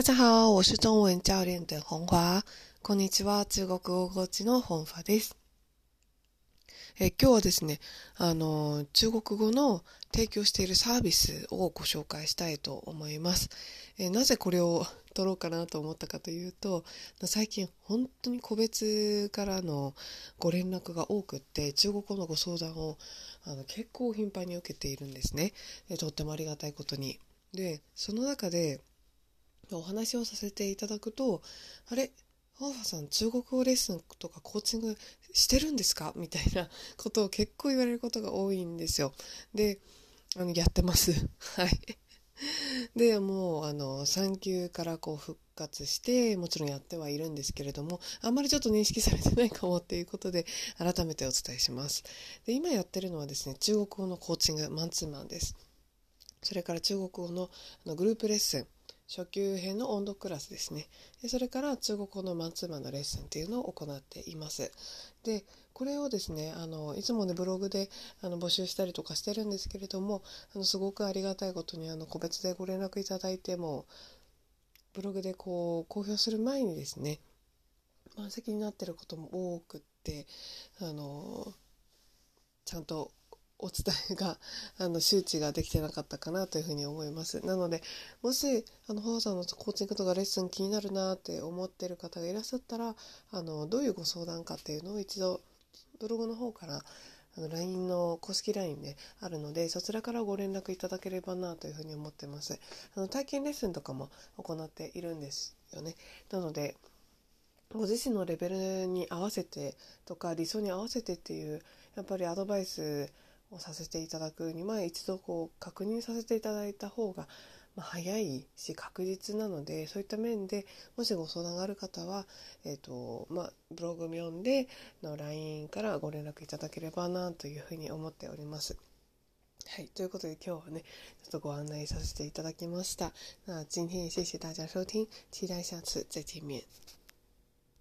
大家好，我是中文教練的本華。こんにちは、中国語コーチの本華です。え今日はですね、あの、中国語の提供しているサービスをご紹介したいと思います。えなぜこれを撮ろうかなと思ったかというと、最近本当に個別からのご連絡が多くって、中国語のご相談をあの結構頻繁に受けているんですね。とってもありがたいことに。で、その中で、お話をさせていただくと、あれファーファさん中国語レッスンとかコーチングしてるんですか？みたいな ことを結構言われることが多いんですよ。で、あの、やってます。はい。で、もう、あの、産休からこう復活して、もちろんやってはいるんですけれども、あんまりちょっと認識されてないかもっていうことで、改めてお伝えします。で、今やってるのはですね、中国語のコーチング、マンツーマンです。それから中国語のあのグループレッスン、初級編の音読クラスですね。でそれから中国語のマンツーマンのレッスンっていうのを行っています。でこれをですねあのいつもねブログであの募集したりとかしてるんですけれどもあのすごくありがたいことにあの個別でご連絡いただいてもブログでこう公表する前にですね満席になってることも多くってあのちゃんとお伝えが あの周知ができてなかったかなというふうに思います。なのでもしあの母さんのコーチングとかレッスン気になるなって思ってる方がいらっしゃったらあのどういうご相談かっていうのを一度ブログの方からあの LINE の公式 LINE であるのでそちらからご連絡いただければなというふうに思ってます。あの体験レッスンとかも行っているんですよね。なのでご自身のレベルに合わせてとか理想に合わせてっていうやっぱりアドバイスをさせていただくには一度こう確認させていただいた方が、ま、早いし確実なのでそういった面でもしご相談がある方は、えーとまあ、ブログ読んでの LINE からご連絡いただければなというふうに思っております。はい。ということで今日はね、ちょっとご案内させていただきました。那今天也谢谢大家收听，期待下次再见面。